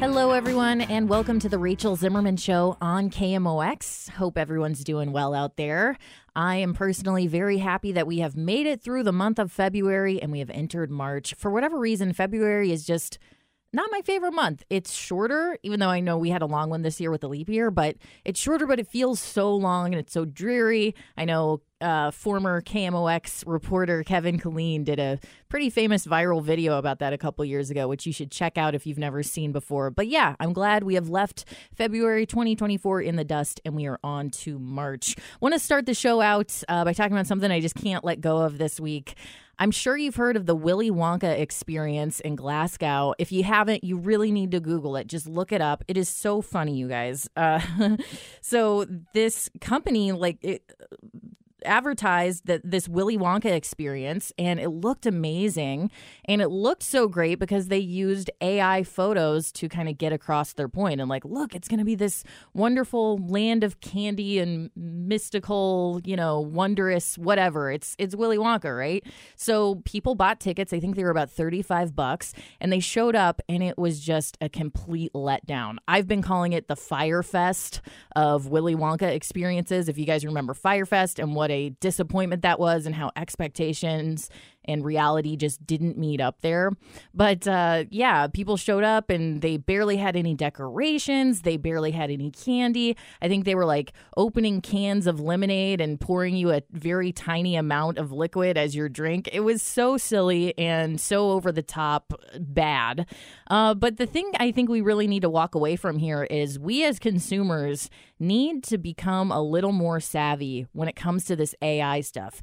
Hello, everyone, and welcome to the Rachel Zimmerman Show on KMOX. Hope everyone's doing well out there. I am personally very happy that we have made it through the month of February and we have entered March. For whatever reason, February is just not my favorite month. It's shorter, even though I know we had a long one this year with the leap year, but it's shorter, but it feels so long and it's so dreary. I know uh, former KMOX reporter Kevin Killeen did a pretty famous viral video about that a couple years ago, which you should check out if you've never seen before. But yeah, I'm glad we have left February 2024 in the dust and we are on to March. Want to start the show out uh, by talking about something I just can't let go of this week. I'm sure you've heard of the Willy Wonka experience in Glasgow. If you haven't, you really need to Google it. Just look it up. It is so funny, you guys. Uh, so this company, like, it, advertised that this Willy Wonka experience and it looked amazing. And it looked so great because they used AI photos to kind of get across their point and like look it's going to be this wonderful land of candy and mystical you know wondrous whatever. It's it's Willy Wonka right? So people bought tickets. I think they were about 35 bucks and they showed up and it was just a complete letdown. I've been calling it the Fyre Fest of Willy Wonka experiences. If you guys remember Fyre Fest and what what a disappointment that was and how expectations and reality just didn't meet up there. But uh, yeah, people showed up and they barely had any decorations. They barely had any candy. I think they were like opening cans of lemonade and pouring you a very tiny amount of liquid as your drink. It was so silly and so over the top bad. Uh, but the thing I think we really need to walk away from here is we as consumers need to become a little more savvy when it comes to this AI stuff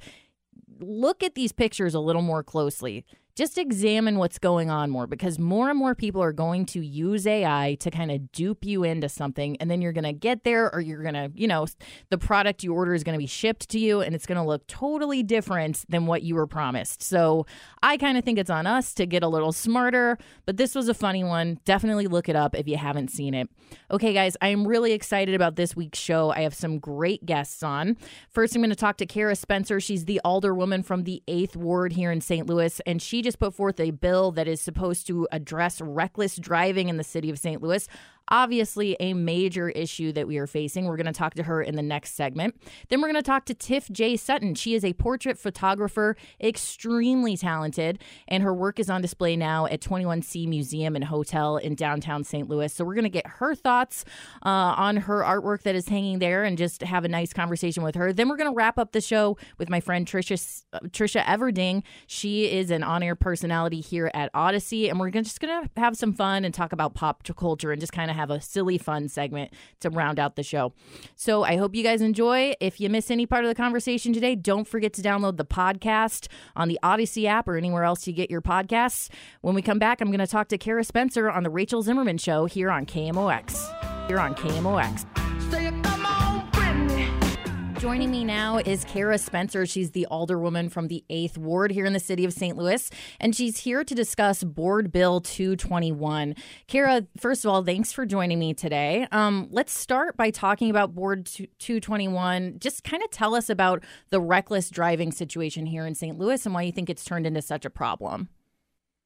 look at these pictures a little more closely just examine what's going on more because more and more people are going to use AI to kind of dupe you into something. And then you're going to get there, or you're going to, you know, the product you order is going to be shipped to you and it's going to look totally different than what you were promised. So I kind of think it's on us to get a little smarter, but this was a funny one. Definitely look it up if you haven't seen it. Okay, guys, I am really excited about this week's show. I have some great guests on. First, I'm going to talk to Cara Spencer. She's the alderwoman from the 8th Ward here in St. Louis, and she just put forth a bill that is supposed to address reckless driving in the city of St. Louis obviously a major issue that we are facing. We're going to talk to her in the next segment. Then we're going to talk to Tiff J. Sutton. She is a portrait photographer, extremely talented, and her work is on display now at 21C Museum and Hotel in downtown St. Louis. So we're going to get her thoughts uh, on her artwork that is hanging there and just have a nice conversation with her. Then we're going to wrap up the show with my friend Tricia uh, Tricia Everding. She is an on-air personality here at Audacy, and we're gonna, just going to have some fun and talk about pop culture and just kind of have a silly, fun segment to round out the show. So I hope you guys enjoy. If you miss any part of the conversation today, don't forget to download the podcast on the Audacy app or anywhere else you get your podcasts. When we come back, I'm going to talk to Cara Spencer on the Rachel Zimmerman Show here on KMOX. Here on KMOX. Joining me now is Cara Spencer. She's the alderwoman from the 8th Ward here in the city of St. Louis, and she's here to discuss Board Bill 221. Cara, first of all, thanks for joining me today. Um, let's start by talking about Board 221. Just kind of tell us about the reckless driving situation here in St. Louis and why you think it's turned into such a problem.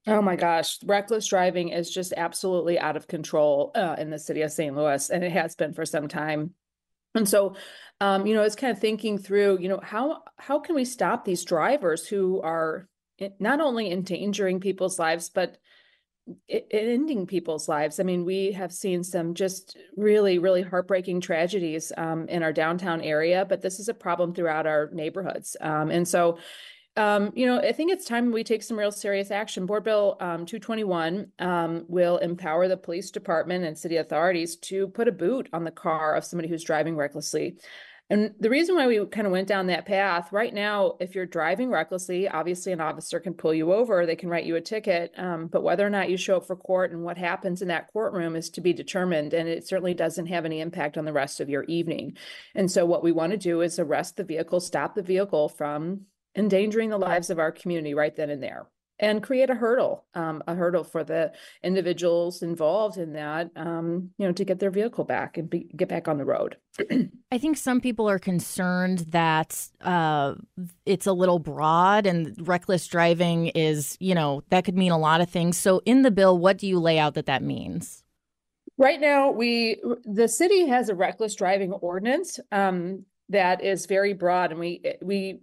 Oh my gosh, reckless driving is just absolutely out of control uh, in the city of St. Louis, and it has been for some time. And so, um, you know, it's kind of thinking through, you know, how how can we stop these drivers who are not only endangering people's lives, but ending people's lives. I mean, we have seen some just really, really heartbreaking tragedies um, in our downtown area, but this is a problem throughout our neighborhoods. Um, and so, um, you know, I think it's time we take some real serious action. Board Bill um, 221 um, will empower the police department and city authorities to put a boot on the car of somebody who's driving recklessly. And the reason why we kind of went down that path right now, if you're driving recklessly, obviously an officer can pull you over, they can write you a ticket. Um, but whether or not you show up for court and what happens in that courtroom is to be determined. And it certainly doesn't have any impact on the rest of your evening. And so, what we want to do is arrest the vehicle, stop the vehicle from endangering the lives of our community right then and there and create a hurdle um, a hurdle for the individuals involved in that um, you know to get their vehicle back and be, get back on the road. I think some people are concerned that uh, it's a little broad and reckless driving is you know that could mean a lot of things. So in the bill what do you lay out that that means? Right now we the city has a reckless driving ordinance um, that is very broad and we we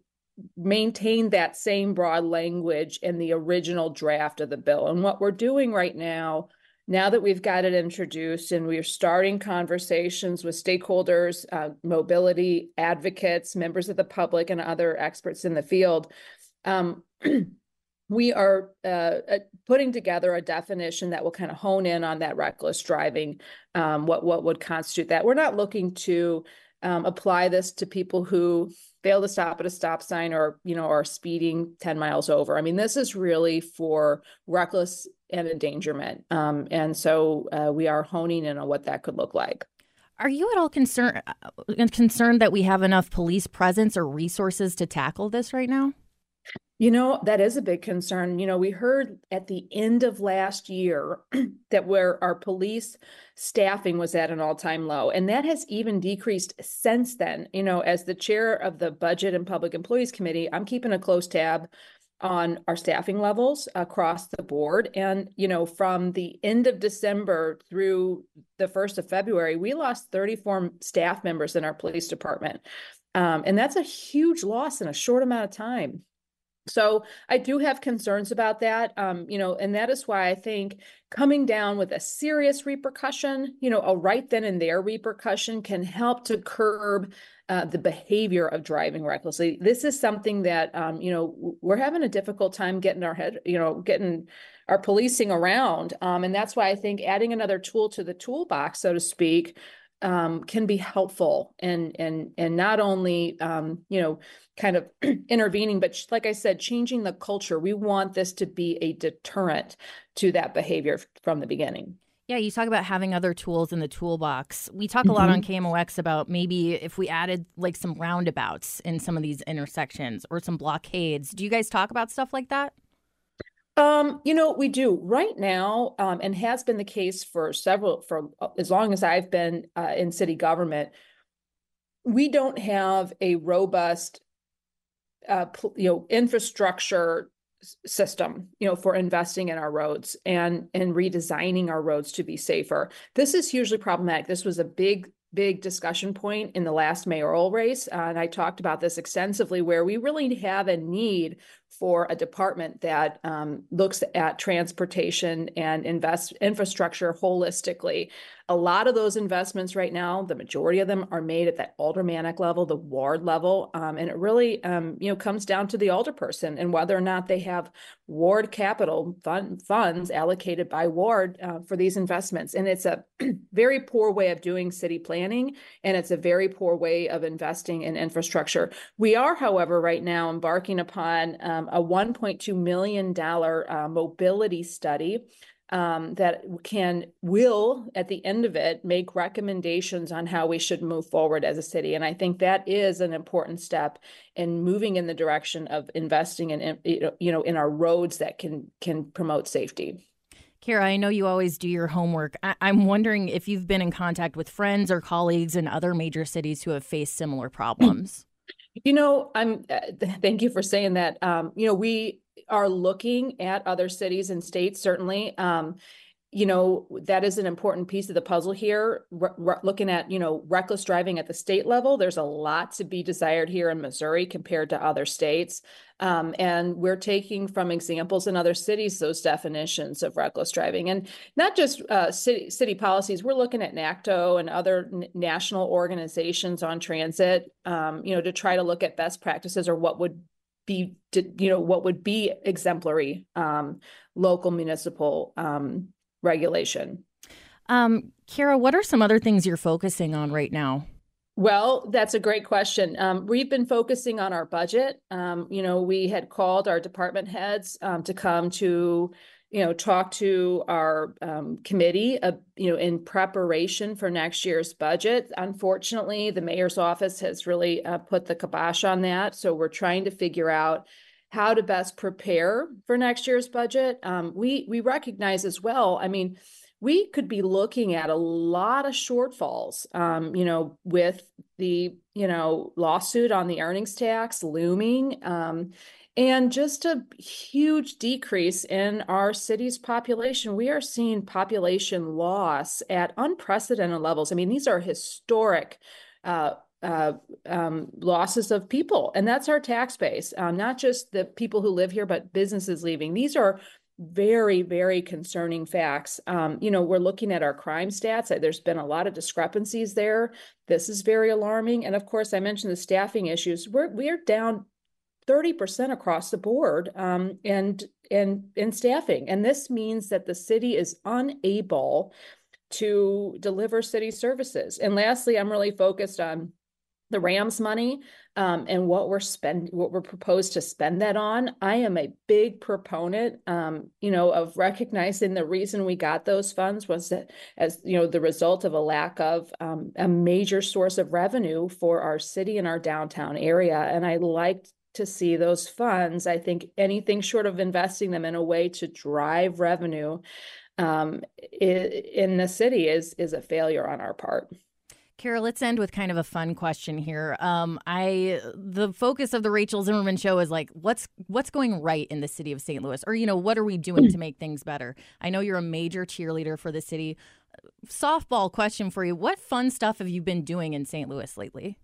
maintain that same broad language in the original draft of the bill. And what we're doing right now, now that we've got it introduced and we're starting conversations with stakeholders, uh, mobility advocates, members of the public, and other experts in the field, um, we are uh, uh, putting together a definition that will kind of hone in on that reckless driving, um, what what would constitute that. We're not looking to um, apply this to people who fail to stop at a stop sign or you know are speeding 10 miles over. I mean this is really for reckless and endangerment. Um, and so uh, we are honing in on what that could look like. Are you at all concerned uh, concerned that we have enough police presence or resources to tackle this right now you know, that is a big concern. You know, we heard at the end of last year that where our police staffing was at an all-time low, and that has even decreased since then. You know, as the chair of the Budget and Public Employees Committee, I'm keeping a close tab on our staffing levels across the board. And, you know, from the end of December through the 1st of February, we lost 34 staff members in our police department. Um, and that's a huge loss in a short amount of time. So I do have concerns about that, um, you know, and that is why I think coming down with a serious repercussion, you know, a right then and there repercussion can help to curb uh, the behavior of driving recklessly. This is something that, um, you know, we're having a difficult time getting our head, you know, getting our policing around, um, and that's why I think adding another tool to the toolbox, so to speak, um, can be helpful and and and not only um, you know kind of intervening, but like I said, changing the culture. We want this to be a deterrent to that behavior from the beginning. Yeah, you talk about having other tools in the toolbox. We talk a lot on KMOX mm-hmm. about maybe if we added like some roundabouts in some of these intersections or some blockades. Do you guys talk about stuff like that? Um, you know, we do right now, um, and has been the case for several for uh, as long as I've been uh, in city government. We don't have a robust, uh, you know, infrastructure system, you know, for investing in our roads and and redesigning our roads to be safer. This is hugely problematic. This was a big big discussion point in the last mayoral race. Uh, and I talked about this extensively, where we really have a need for a department that um, looks at transportation and invest infrastructure holistically. A lot of those investments right now, the majority of them are made at that aldermanic level, the ward level, um, and it really, um, you know, comes down to the alderperson and whether or not they have ward capital fund, funds allocated by ward uh, for these investments. And it's a very poor way of doing city planning, and it's a very poor way of investing in infrastructure. We are, however, right now embarking upon um, a $1.2 million uh, mobility study um, that can will at the end of it make recommendations on how we should move forward as a city and i think that is an important step in moving in the direction of investing in you know in our roads that can can promote safety Cara, I know you always do your homework. I- am wondering if you've been in contact with friends or colleagues in other major cities who have faced similar problems. You know, I'm. Uh, thank you for saying that. Um, you know, we are looking at other cities and states certainly. Um, you know that is an important piece of the puzzle here re- re- looking at you know reckless driving at the state level there's a lot to be desired here in missouri compared to other states um, and we're taking from examples in other cities those definitions of reckless driving and not just uh, city, city policies we're looking at nacto and other n- national organizations on transit um, you know to try to look at best practices or what would be you know what would be exemplary um, local municipal um, regulation. Um, Cara, what are some other things you're focusing on right now? Well, that's a great question. Um, we've been focusing on our budget. Um, you know, we had called our department heads um, to come to, you know, talk to our um, committee, uh, you know, in preparation for next year's budget. Unfortunately, the mayor's office has really uh, put the kibosh on that. So we're trying to figure out how to best prepare for next year's budget. Um, we we recognize as well. I mean, we could be looking at a lot of shortfalls. Um, you know, with the you know lawsuit on the earnings tax looming. And just a huge decrease in our city's population. We are seeing population loss at unprecedented levels. I mean, these are historic uh, uh, um, losses of people, and that's our tax base. Um, not just the people who live here, but businesses leaving. These are very, very concerning facts. Um, you know, we're looking at our crime stats. There's been a lot of discrepancies there. This is very alarming. And of course, I mentioned the staffing issues. We're we're down 30% across the board um, and and in staffing. And this means that the city is unable to deliver city services. And lastly, I'm really focused on the Rams money um, and what we're spend what we're proposed to spend that on. I am a big proponent, um, you know, of recognizing the reason we got those funds was that as you know the result of a lack of um, a major source of revenue for our city and our downtown area, and I liked to see those funds. I think anything short of investing them in a way to drive revenue um, in the city is is a failure on our part. Cara, let's end with kind of a fun question here. Um, I the focus of the Rachel Zimmerman show is like what's what's going right in the city of St. Louis, or you know what are we doing to make things better? I know you're a major cheerleader for the city. Softball question for you: What fun stuff have you been doing in St. Louis lately?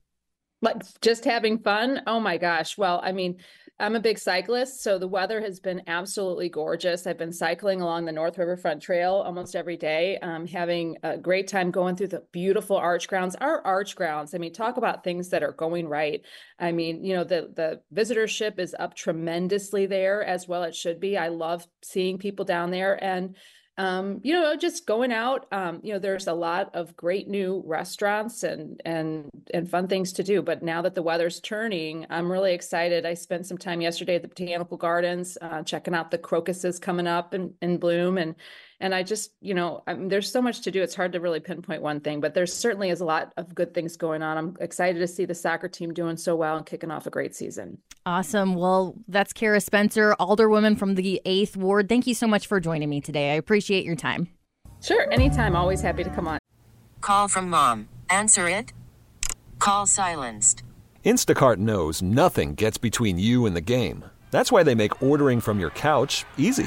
Like just having fun. Oh my gosh! Well, I mean, I'm a big cyclist, so the weather has been absolutely gorgeous. I've been cycling along the North Riverfront Trail almost every day, um, having a great time going through the beautiful arch grounds. Our arch grounds, I mean, talk about things that are going right. I mean, you know, the the visitorship is up tremendously there as well. It should be. I love seeing people down there, and um, you know, just going out. Um, you know, there's a lot of great new restaurants and and and fun things to do. But now that the weather's turning, I'm really excited. I spent some time yesterday at the botanical gardens, uh, checking out the crocuses coming up in, in bloom, and and I just, you know, I mean, there's so much to do. It's hard to really pinpoint one thing, but there certainly is a lot of good things going on. I'm excited to see the soccer team doing so well and kicking off a great season. Awesome. Well, that's Cara Spencer, Alderwoman from the 8th Ward. Thank you so much for joining me today. I appreciate your time. Sure. Anytime. Always happy to come on. Call from mom. Answer it. Call silenced. Instacart knows nothing gets between you and the game. That's why they make ordering from your couch easy.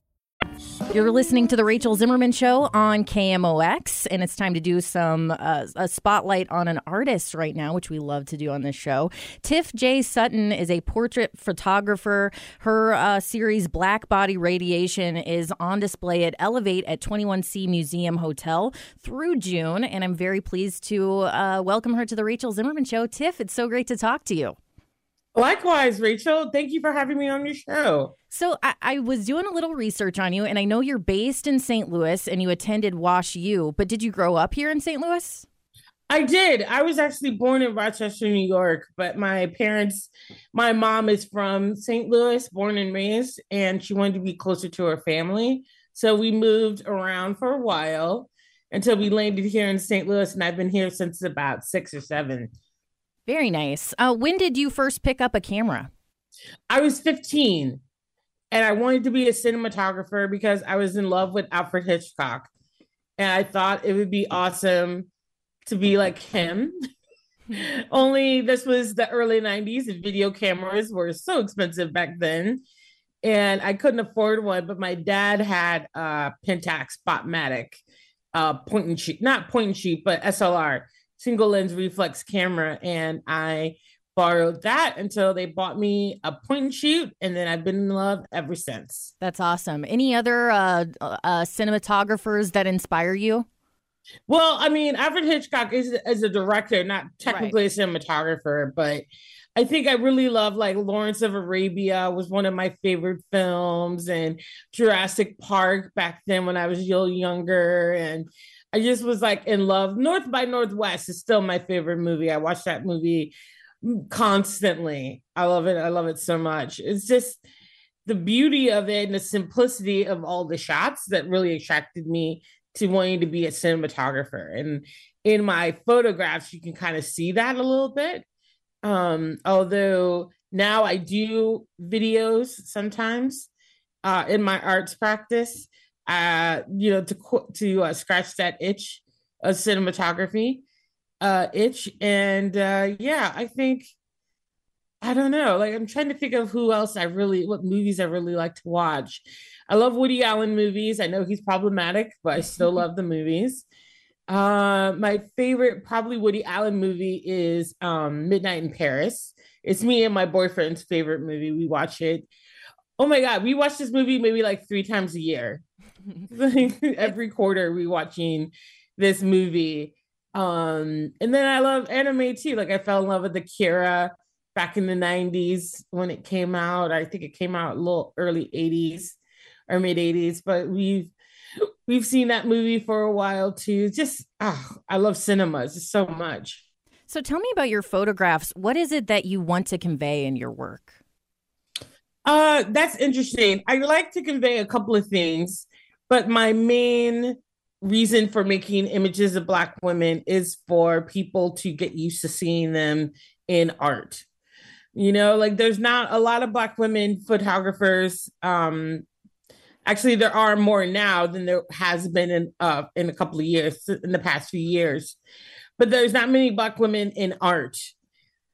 You're listening to the Rachel Zimmerman Show on KMOX, and it's time to do some uh, a spotlight on an artist right now, which we love to do on this show. Tiff J. Sutton is a portrait photographer. Her uh, series Black Body Radiation is on display at Elevate at 21C Museum Hotel through June, and I'm very pleased to uh, welcome her to the Rachel Zimmerman Show. Tiff, it's so great to talk to you. Likewise, Rachel. Thank you for having me on your show. So I, I, was doing a little research on you, and I know you're based in St. Louis and you attended Wash U, but did you grow up here in St. Louis? I did. I was actually born in Rochester, New York, but my parents, my mom is from St. Louis, born and raised, and she wanted to be closer to her family. So we moved around for a while until we landed here in St. Louis, and I've been here since about six or seven. Very nice. Uh, when did you first pick up a camera? I was 15 and I wanted to be a cinematographer because I was in love with Alfred Hitchcock. And I thought it would be awesome to be like him. Only this was the early 90s and video cameras were so expensive back then. And I couldn't afford one, but my dad had a Pentax Spotmatic uh, point and shoot, not point and shoot, but SLR single lens reflex camera and I borrowed that until they bought me a point and shoot and then I've been in love ever since. That's awesome. Any other uh, uh, cinematographers that inspire you? Well, I mean, Alfred Hitchcock is as a director, not technically right. a cinematographer, but I think I really love like Lawrence of Arabia was one of my favorite films and Jurassic Park back then when I was a little younger and I just was like in love. North by Northwest is still my favorite movie. I watch that movie constantly. I love it. I love it so much. It's just the beauty of it and the simplicity of all the shots that really attracted me to wanting to be a cinematographer. And in my photographs, you can kind of see that a little bit. Um, although now I do videos sometimes uh, in my arts practice uh, you know, to to uh, scratch that itch of cinematography uh, itch. And uh, yeah, I think I don't know. Like I'm trying to think of who else I really, what movies I really like to watch. I love Woody Allen movies. I know he's problematic, but I still love the movies. Uh, my favorite probably Woody Allen movie is um, Midnight in Paris. It's me and my boyfriend's favorite movie. We watch it. Oh my god, we watch this movie maybe like three times a year. every quarter we watching this movie. Um, and then I love anime too. Like I fell in love with Akira back in the 90s when it came out. I think it came out a little early 80s or mid 80s, but we've we've seen that movie for a while too. Just oh, I love cinema just so much. So tell me about your photographs. What is it that you want to convey in your work? Uh, that's interesting. I like to convey a couple of things. But my main reason for making images of Black women is for people to get used to seeing them in art. You know, like there's not a lot of Black women photographers. Um, actually, there are more now than there has been in uh, in a couple of years, in the past few years. But there's not many Black women in art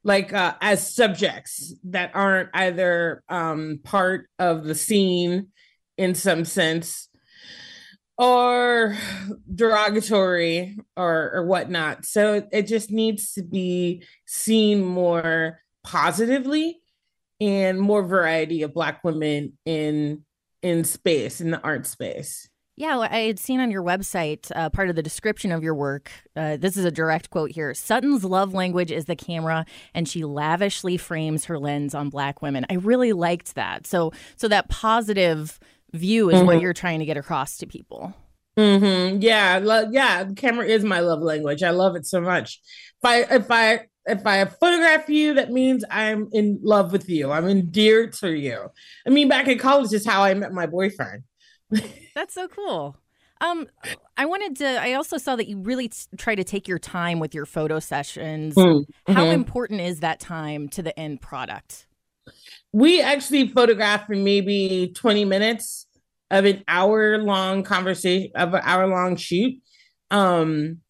like uh, as subjects that aren't either um, part of the scene in some sense or derogatory or or whatnot. So it just needs to be seen more positively and more variety of black women in in space in the art space. Yeah, I had seen on your website uh, part of the description of your work. Uh, this is a direct quote here. Sutton's love language is the camera, and she lavishly frames her lens on black women. I really liked that. So, so that positive view is mm-hmm. what you're trying to get across to people. Mm-hmm. Yeah, lo- yeah. Camera is my love language. I love it so much. If I if I if I photograph you, that means I'm in love with you. I'm endeared to you. I mean, back in college is how I met my boyfriend. That's so cool. Um, I wanted to. I also saw that you really t- try to take your time with your photo sessions. Mm-hmm. How important is that time to the end product? We actually photograph for maybe twenty minutes of an hour long conversation of an hour long shoot. Um,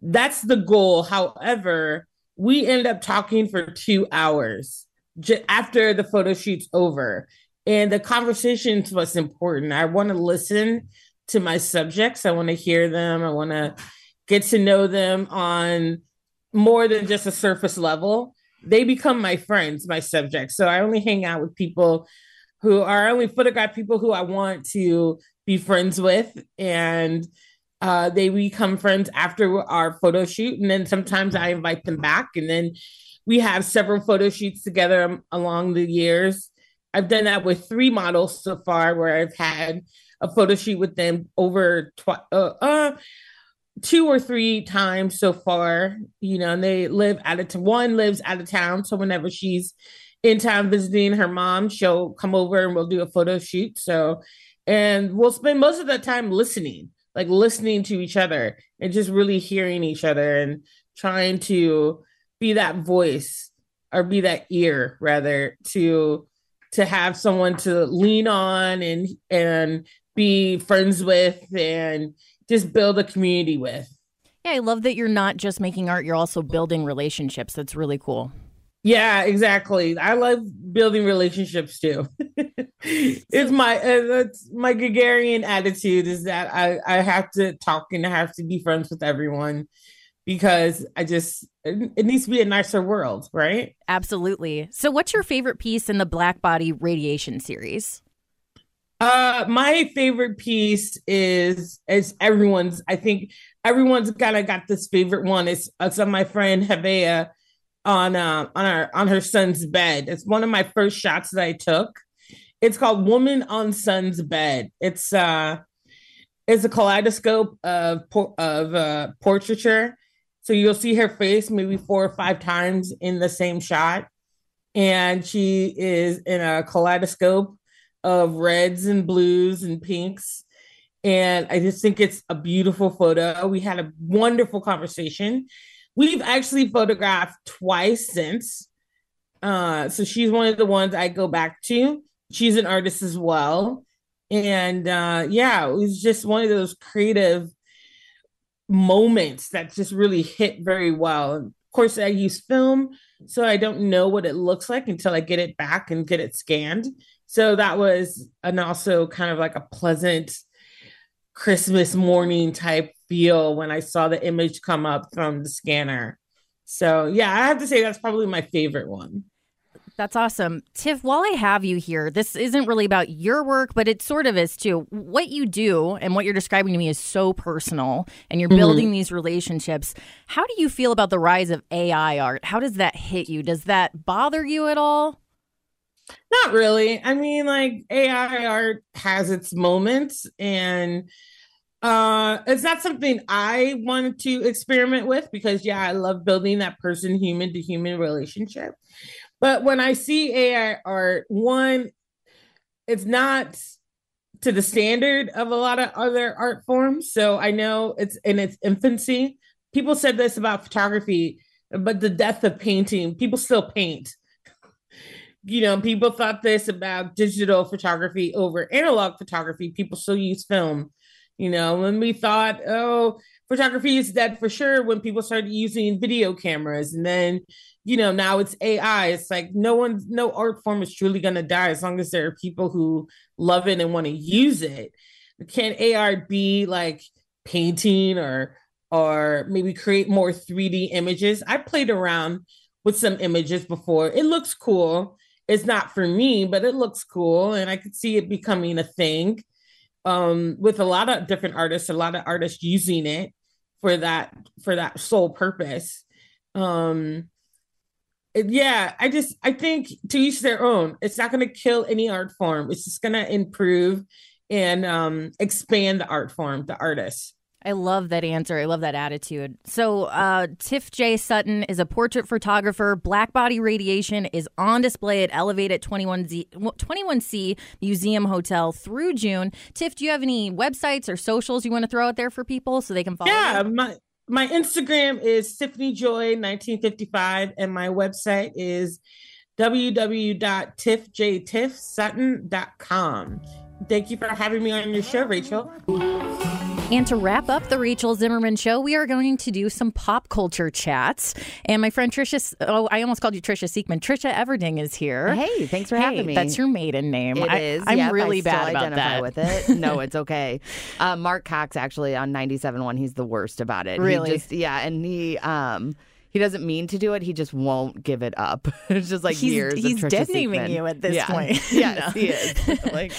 that's the goal. However, we end up talking for two hours j- after the photo shoot's over. And the conversation's was important. I want to listen to my subjects. I want to hear them. I want to get to know them on more than just a surface level. They become my friends, my subjects. So I only hang out with people who are only photograph people who I want to be friends with. And uh, they become friends after our photo shoot. And then sometimes I invite them back. And then we have several photo shoots together along the years. I've done that with three models so far, where I've had a photo shoot with them over tw- uh, uh, two or three times so far. You know, and they live out of one lives out of town, so whenever she's in town visiting her mom, she'll come over and we'll do a photo shoot. So, and we'll spend most of the time listening, like listening to each other and just really hearing each other and trying to be that voice or be that ear rather to to have someone to lean on and and be friends with and just build a community with. Yeah, I love that you're not just making art, you're also building relationships. That's really cool. Yeah, exactly. I love building relationships too. it's my uh, that's my gregarian attitude is that I I have to talk and I have to be friends with everyone because I just it, it needs to be a nicer world, right? Absolutely. So, what's your favorite piece in the Black Body Radiation series? Uh, my favorite piece is is everyone's. I think everyone's kind of got this favorite one. It's it's of my friend Havea on uh, on our on her son's bed. It's one of my first shots that I took. It's called "Woman on Son's Bed." It's uh, it's a kaleidoscope of of uh, portraiture. So you'll see her face maybe four or five times in the same shot, and she is in a kaleidoscope of reds and blues and pinks. And I just think it's a beautiful photo. We had a wonderful conversation. We've actually photographed twice since. Uh, so she's one of the ones I go back to. She's an artist as well. And uh, yeah, it was just one of those creative moments that just really hit very well. Of course, I use film, so I don't know what it looks like until I get it back and get it scanned. So that was an also kind of like a pleasant Christmas morning type feel when I saw the image come up from the scanner. So yeah, I have to say that's probably my favorite one. That's awesome. Tiff, while I have you here, this isn't really about your work, but it sort of is too. What you do and what you're describing to me is so personal, and you're mm-hmm. building these relationships. How do you feel about the rise of AI art? How does that hit you? Does that bother you at all? Not really. I mean, like AI art has its moments and uh it's not something I wanted to experiment with because yeah, I love building that person human to human relationship. But when I see AI art, one, it's not to the standard of a lot of other art forms. So I know it's in its infancy. People said this about photography, but the death of painting, people still paint you know, people thought this about digital photography over analog photography. People still use film. You know, when we thought, oh, photography is dead for sure, when people started using video cameras, and then, you know, now it's AI. It's like no one, no art form is truly going to die as long as there are people who love it and want to use it. Can AI be like painting or or maybe create more 3D images? I played around with some images before. It looks cool it's not for me, but it looks cool, and I could see it becoming a thing um, with a lot of different artists. A lot of artists using it for that for that sole purpose. Um, yeah, I just I think to each their own. It's not going to kill any art form. It's just going to improve and um, expand the art form, the artist. I love that answer. I love that attitude. So, uh, Tiff J. Sutton is a portrait photographer. Black body radiation is on display at Elevate at 21Z, 21C Museum Hotel through June. Tiff, do you have any websites or socials you want to throw out there for people so they can follow? Yeah, you? my my Instagram is Tiffany Joy 1955, and my website is www.tiffjtiffsutton.com. Thank you for having me on your show, Rachel. And to wrap up the Rachel Zimmerman show, we are going to do some pop culture chats. And my friend Tricia, oh, I almost called you Tricia Siekman. Tricia Everding is here. Hey, thanks for hey, having me. That's your maiden name. It I, is. I'm Yep, really I bad about identify that. with it. No, it's okay. Uh, Mark Cox actually on 97.1, he's the worst about it. He Really? just, yeah, and he um he doesn't mean to do it. He just won't give it up. it's just like He's- years. he's of Tricia dead naming Siekman. you at this Yeah. point. yes, No. he is. like,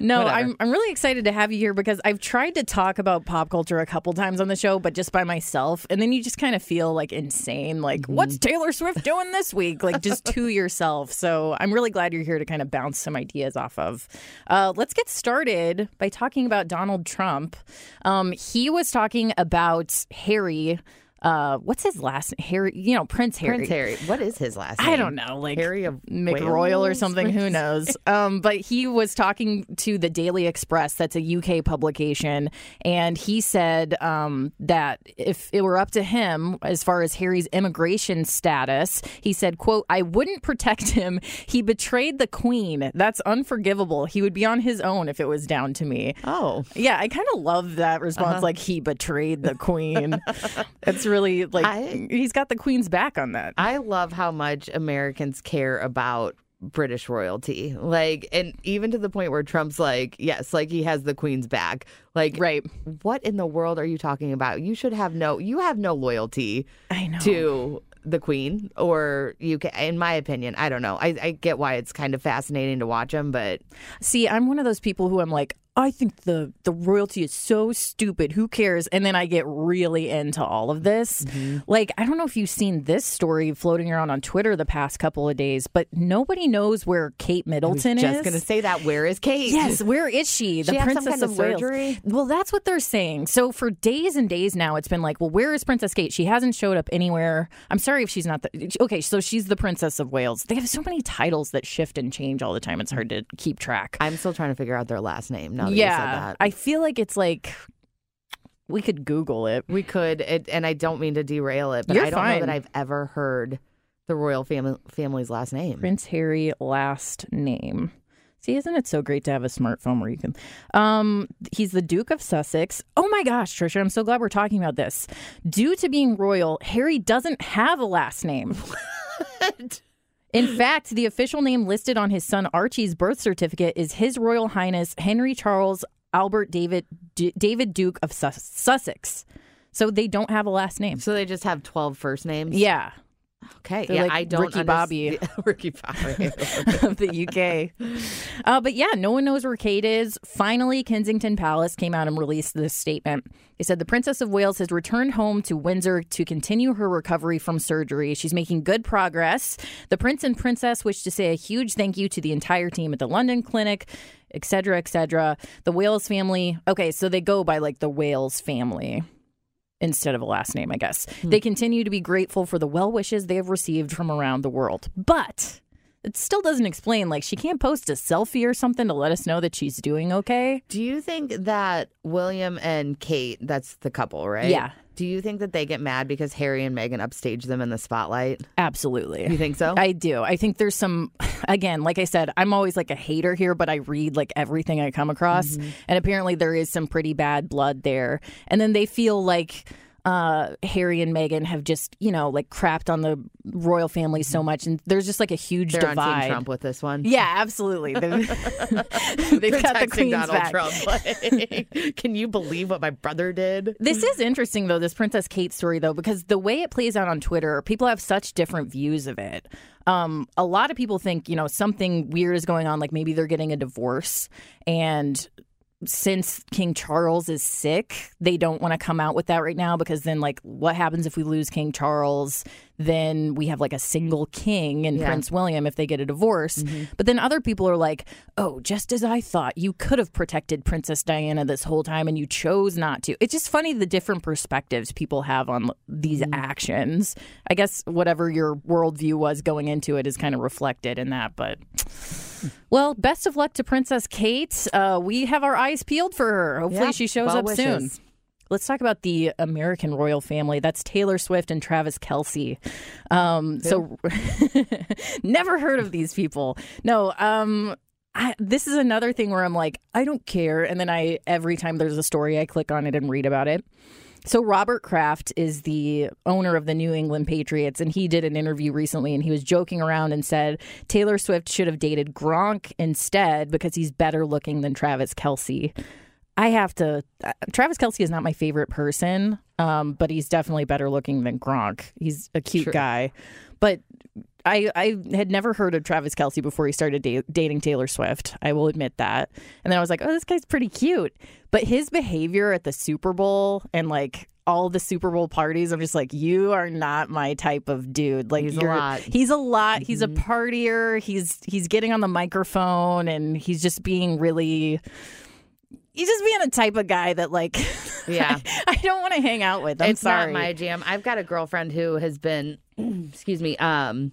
No, whatever. I'm I'm really excited to have you here because I've tried to talk about pop culture a couple times on the show, but just by myself, and then you just kind of feel like insane. Like, Mm-hmm. what's Taylor Swift doing this week? Like, just to yourself. So I'm really glad you're here to kind of bounce some ideas off of. Uh, let's get started by talking about Donald Trump. Um, he was talking about Harry. Uh, what's his last Harry? You know, Prince Harry. Prince Harry. What is his last name? I don't know, like Harry of McRoyal or Wales? something. Who knows? Um, but he was talking to the Daily Express, that's a UK publication, and he said um, that if it were up to him, as far as Harry's immigration status, he said, "quote I wouldn't protect him. He betrayed the Queen. That's unforgivable. He would be on his own if it was down to me." Oh, yeah, I kind of love that response. Uh-huh. Like he betrayed the Queen. It's really like I- he's got the Queen's back on that. I love how much Americans care about British royalty. Like, and even to the point where Trump's like, yes, like he has the Queen's back. Like, right. What in the world are you talking about? You should have no, you have no loyalty I know. to the Queen or UK. In my opinion, I don't know. I, I get why it's kind of fascinating to watch him, but See, I'm one of those people who I'm like, I think the the royalty is so stupid. Who cares? And then I get really into all of this. Mm-hmm. Like, I don't know if you've seen this story floating around on Twitter the past couple of days, but nobody knows where Kate Middleton just is. Just going to say that. Where is Kate? Yes, where is she? The She Princess kind of of Wales. Well, that's what they're saying. So for days and days now, it's been like, well, where is Princess Kate? She hasn't showed up anywhere. I'm sorry if she's not the. Okay, so she's the Princess of Wales. They have so many titles that shift and change all the time. It's hard to keep track. I'm still trying to figure out their last name. Now that you said yeah, that. I feel like it's like we could Google it. We could, it, and I don't mean to derail it, but You're I don't know that I've ever heard the royal family family's last name. Prince Harry last name. See, isn't it so great to have a smartphone where you can? Um, he's the Duke of Sussex. Oh my gosh, Tricia, I'm so glad we're talking about this. Due to being royal, Harry doesn't have a last name. In fact, the official name listed on his son Archie's birth certificate is His Royal Highness Henry Charles Albert David D- David Duke of Sus- Sussex. So they don't have a last name. So they just have 12 first names? Yeah. Okay. They're yeah, like I don't Ricky Bobby. Ricky Bobby. of the UK. Uh, but yeah, no one knows where Kate is. Finally, Kensington Palace came out and released this statement. They said the Princess of Wales has returned home to Windsor to continue her recovery from surgery. She's making good progress. The Prince and Princess wish to say a huge thank you to the entire team at the London Clinic, et cetera, et cetera. The Wales family. Okay, so they go by like the Wales family instead of a last name, I guess. Hmm. They continue to be grateful for the well wishes they have received from around the world. But it still doesn't explain, like, she can't post a selfie or something to let us know that she's doing okay. Do you think that William and Kate, that's the couple, right? Yeah. Do you think that they get mad because Harry and Meghan upstage them in the spotlight? Absolutely. You think so? I do. I think there's some, again, like I said, I'm always like a hater here, but I read like everything I come across. Mm-hmm. And apparently there is some pretty bad blood there. And then they feel like, uh, Harry and Meghan have just, you know, like crapped on the royal family so much, and there's just like a huge They're on divide. Team Trump with this one. Yeah, absolutely. They've, they've got the queen's Donald back. Trump. Like, can you believe what my brother did? This is interesting, though, this Princess Kate story, though, because the way it plays out on Twitter, people have such different views of it. Um, a lot of people think, you know, something weird is going on, like maybe they're getting a divorce and since King Charles is sick, they don't want to come out with that right now because then, like, what happens if we lose King Charles? Then we have like a single king and Yeah. Prince William if they get a divorce. Mm-hmm. But then other people are like, oh, just as I thought, you could have protected Princess Diana this whole time and you chose not to. It's just funny the different perspectives people have on these mm-hmm. actions. I guess whatever your worldview was going into it is kind of reflected in that. But hmm. well, best of luck to Princess Kate. Uh, we have our eyes peeled for her. Hopefully, Yeah, she shows well up soon. Let's talk about the American royal family. That's Taylor Swift and Travis Kelce. Um, so, never heard of these people. No, um, I, this is another thing where I'm like, I don't care. And then I, every time there's a story, I click on it and read about it. So Robert Kraft is the owner of the New England Patriots, and he did an interview recently, and he was joking around and said Taylor Swift should have dated Gronk instead because he's better looking than Travis Kelce. I have to. Uh, Travis Kelce is not my favorite person, um, but he's definitely better looking than Gronk. He's a cute Sure. guy, but I I had never heard of Travis Kelce before he started da- dating Taylor Swift. I will admit that. And then I was like, oh, this guy's pretty cute. But his behavior at the Super Bowl and like all the Super Bowl parties, I'm just like, you are not my type of dude. Like He's a lot. He's a lot. He's a partier. He's he's getting on the microphone and he's just being really. He's just being a type of guy that like. Yeah. I don't want to hang out with. I'm it's sorry. not my jam. I've got a girlfriend who has been, excuse me, um,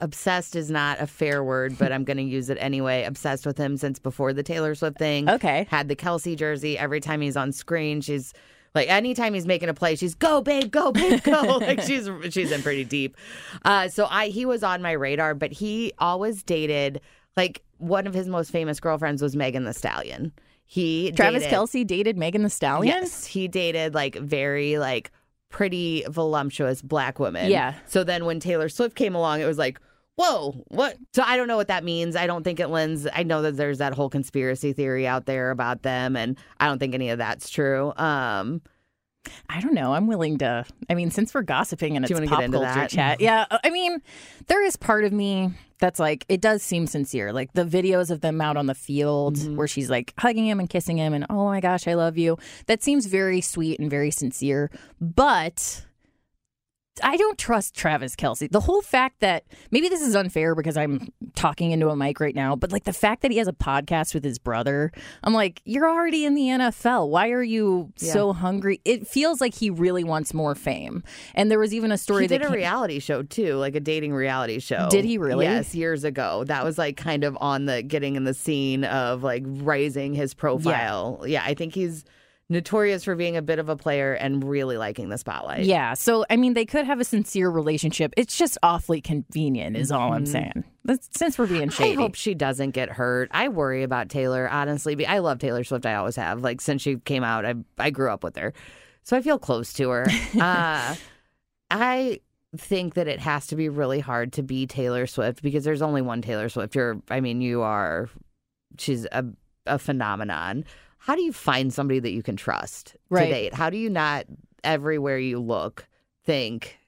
obsessed is not a fair word, but I'm going to use it anyway. Obsessed with him since before the Taylor Swift thing. Okay. Had the Kelce jersey. Every time he's on screen, she's like, anytime he's making a play, she's go, babe, go, babe, go. like she's she's in pretty deep. Uh, so I he was on my radar, but he always dated like one of his most famous girlfriends was Megan Thee Stallion. He Travis dated- Kelce dated Megan Thee Stallion. Yes, he dated like very like pretty voluptuous black women. Yeah. So then when Taylor Swift came along, it was like, whoa, what? So I don't know what that means. I don't think it lends. I know that there's that whole conspiracy theory out there about them, and I don't think any of that's true. Um, I don't know. I'm willing to. I mean, since we're gossiping and Do it's pop culture that? chat, yeah. uh, I mean, there is part of me that's like, it does seem sincere. Like the videos of them out on the field Mm-hmm. where she's like hugging him and kissing him, and oh my gosh, I love you. That seems very sweet and very sincere. But I don't trust Travis Kelce. The whole fact that maybe this is unfair because I'm talking into a mic right now, but like the fact that he has a podcast with his brother, I'm like, you're already in the NFL. Why are you so hungry? It feels like he really wants more fame. And there was even a story that he that did a came- reality show too, like a dating reality show. Did he really? Yes, years ago. That was like kind of on the getting in the scene of like raising his profile. Yeah, I think he's notorious for being a bit of a player and really liking the spotlight. Yeah. So, I mean, they could have a sincere relationship. It's just awfully convenient, is all I'm saying. That's, since we're being Mm-hmm. I hope she doesn't get hurt. I worry about Taylor, honestly. I love Taylor Swift. I always have. Like since she came out, I I grew up with her, so I feel close to her. uh, I think that it has to be really hard to be Taylor Swift because there's only one Taylor Swift. You're, I mean, you are. She's a a phenomenon. How do you find somebody that you can trust Right. to date? How do you not everywhere you look think?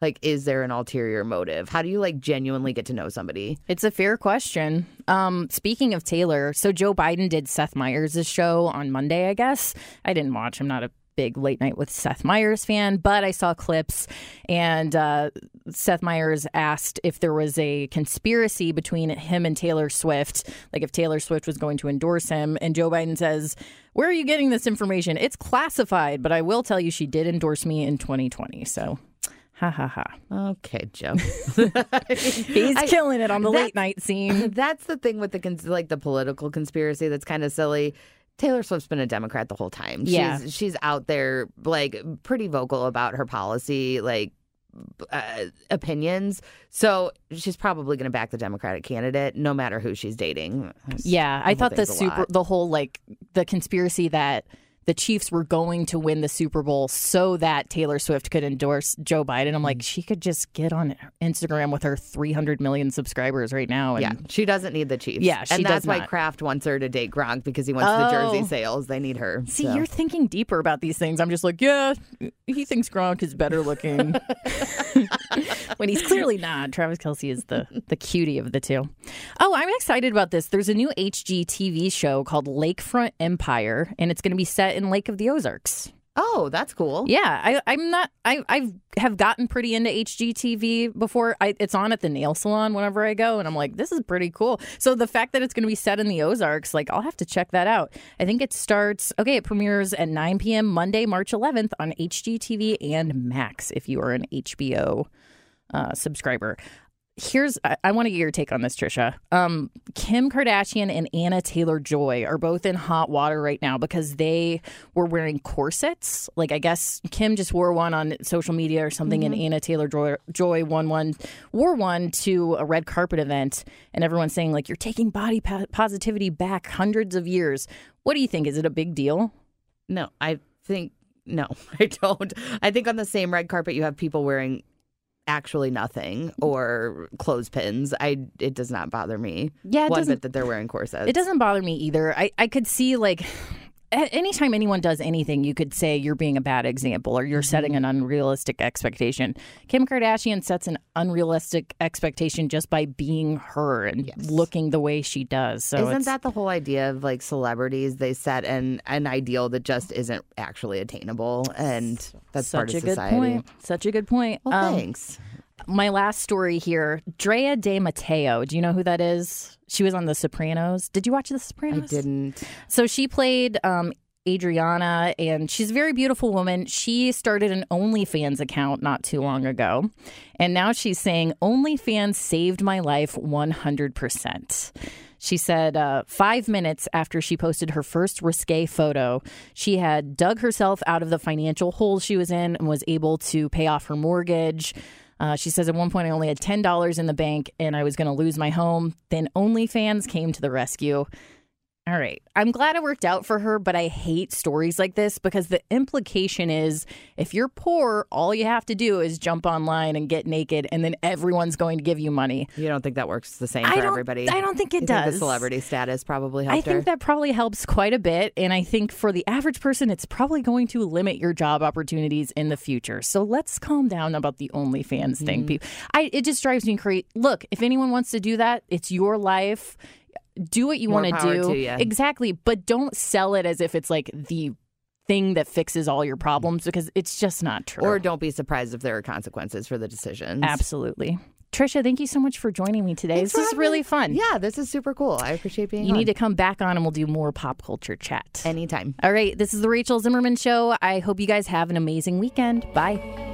Like, is there an ulterior motive? How do you like genuinely get to know somebody? It's a fair question. Um, speaking of Taylor, so Joe Biden did Seth Meyers' show on Monday, I guess. I didn't watch. I'm not a big late night with Seth Meyers fan, but I saw clips and uh, Seth Meyers asked if there was a conspiracy between him and Taylor Swift, like if Taylor Swift was going to endorse him. And Joe Biden says, Where are you getting this information? It's classified, but I will tell you she did endorse me in 2020. So. Ha ha ha. Okay, Joe. He's I- killing it on the that- late night scene. That's the thing with the like the political conspiracy that's kind of silly. Taylor Swift's been a Democrat the whole time. Yeah. She's she's out there like pretty vocal about her policy like uh, opinions. So she's probably going to back the Democratic candidate no matter who she's dating. Yeah, I thought the super, lot. the whole like the conspiracy that the Chiefs were going to win the Super Bowl so that Taylor Swift could endorse Joe Biden. I'm like, mm. she could just get on Instagram with her 300 million subscribers right now. And Yeah, she doesn't need the Chiefs. Yeah, she and that's why. Kraft wants her to date Gronk because he wants the jersey Oh. sales. They need her. See, so. you're thinking deeper about these things. I'm just like, yeah, he thinks Gronk is better looking. when he's clearly not. Travis Kelce is the the cutie of the two. Oh, I'm excited about this. There's a new HGTV show called Lakefront Empire, and it's going to be set in Lake of the Ozarks. Oh, that's cool. Yeah, I, I'm not. I I've have gotten pretty into HGTV before. I, it's on at the nail salon whenever I go, and I'm like, this is pretty cool. So the fact that it's going to be set in the Ozarks, like, I'll have to check that out. I think it starts. Okay, it premieres at 9 p.m. Monday, March 11th on HGTV and Max. If you are an HBO uh, subscriber here's I, I want to get your take on this, Tricia. Um, Kim Kardashian and Anya Taylor-Joy are both in hot water right now because they were wearing corsets. Like I guess Kim just wore one on social media or something, mm-hmm. and Anna Taylor Joy, Joy won one, wore one to a red carpet event, and everyone's saying like you're taking body positivity back hundreds of years. What do you think? Is it a big deal? No, I think no, I don't. I think on the same red carpet you have people wearing actually nothing or clothespins. I it does not bother me. Yeah, it one doesn't, bit that they're wearing corsets. It doesn't bother me either. I I could see like anytime anyone does anything, you could say you're being a bad example or you're mm-hmm. setting an unrealistic expectation. Kim Kardashian sets an unrealistic expectation just by being her and yes. looking the way she does. So isn't that the whole idea of like celebrities? They set an an ideal that just isn't actually attainable, and that's such part of a society. good point. Such a good point. Well, um, thanks my last story here Drea De Matteo. Do you know who that is? She was on The Sopranos. Did you watch The Sopranos? I didn't. So she played um, Adriana, and she's a very beautiful woman. She started an OnlyFans account not too long ago, and now she's saying OnlyFans saved my life 100%. She said uh, five minutes after she posted her first risque photo, she had dug herself out of the financial hole she was in and was able to pay off her mortgage. Uh, she says at one point I only had ten dollars in the bank and I was going to lose my home. Then OnlyFans came to the rescue. All right. I'm glad it worked out for her, but I hate stories like this because the implication is if you're poor, all you have to do is jump online and get naked, and then everyone's going to give you money. You don't think that works the same for everybody? I don't think it you does. Think the celebrity status probably helped I think her? that probably helps quite a bit. And I think for the average person, it's probably going to limit your job opportunities in the future. So let's calm down about the OnlyFans mm-hmm. thing. I, it just drives me crazy. Look, if anyone wants to do that, it's your life do what you want to do. Exactly. But don't sell it as if it's like the thing that fixes all your problems because it's just not true. Or don't be surprised if there are consequences for the decisions. Absolutely. Tricia, thank you so much for joining me today. Thanks this is really fun. Yeah, this is super cool. I appreciate being You on. need to come back on and we'll do more pop culture chat. Anytime. All right. This is the Rachel Zimmerman Show. I hope you guys have an amazing weekend. Bye.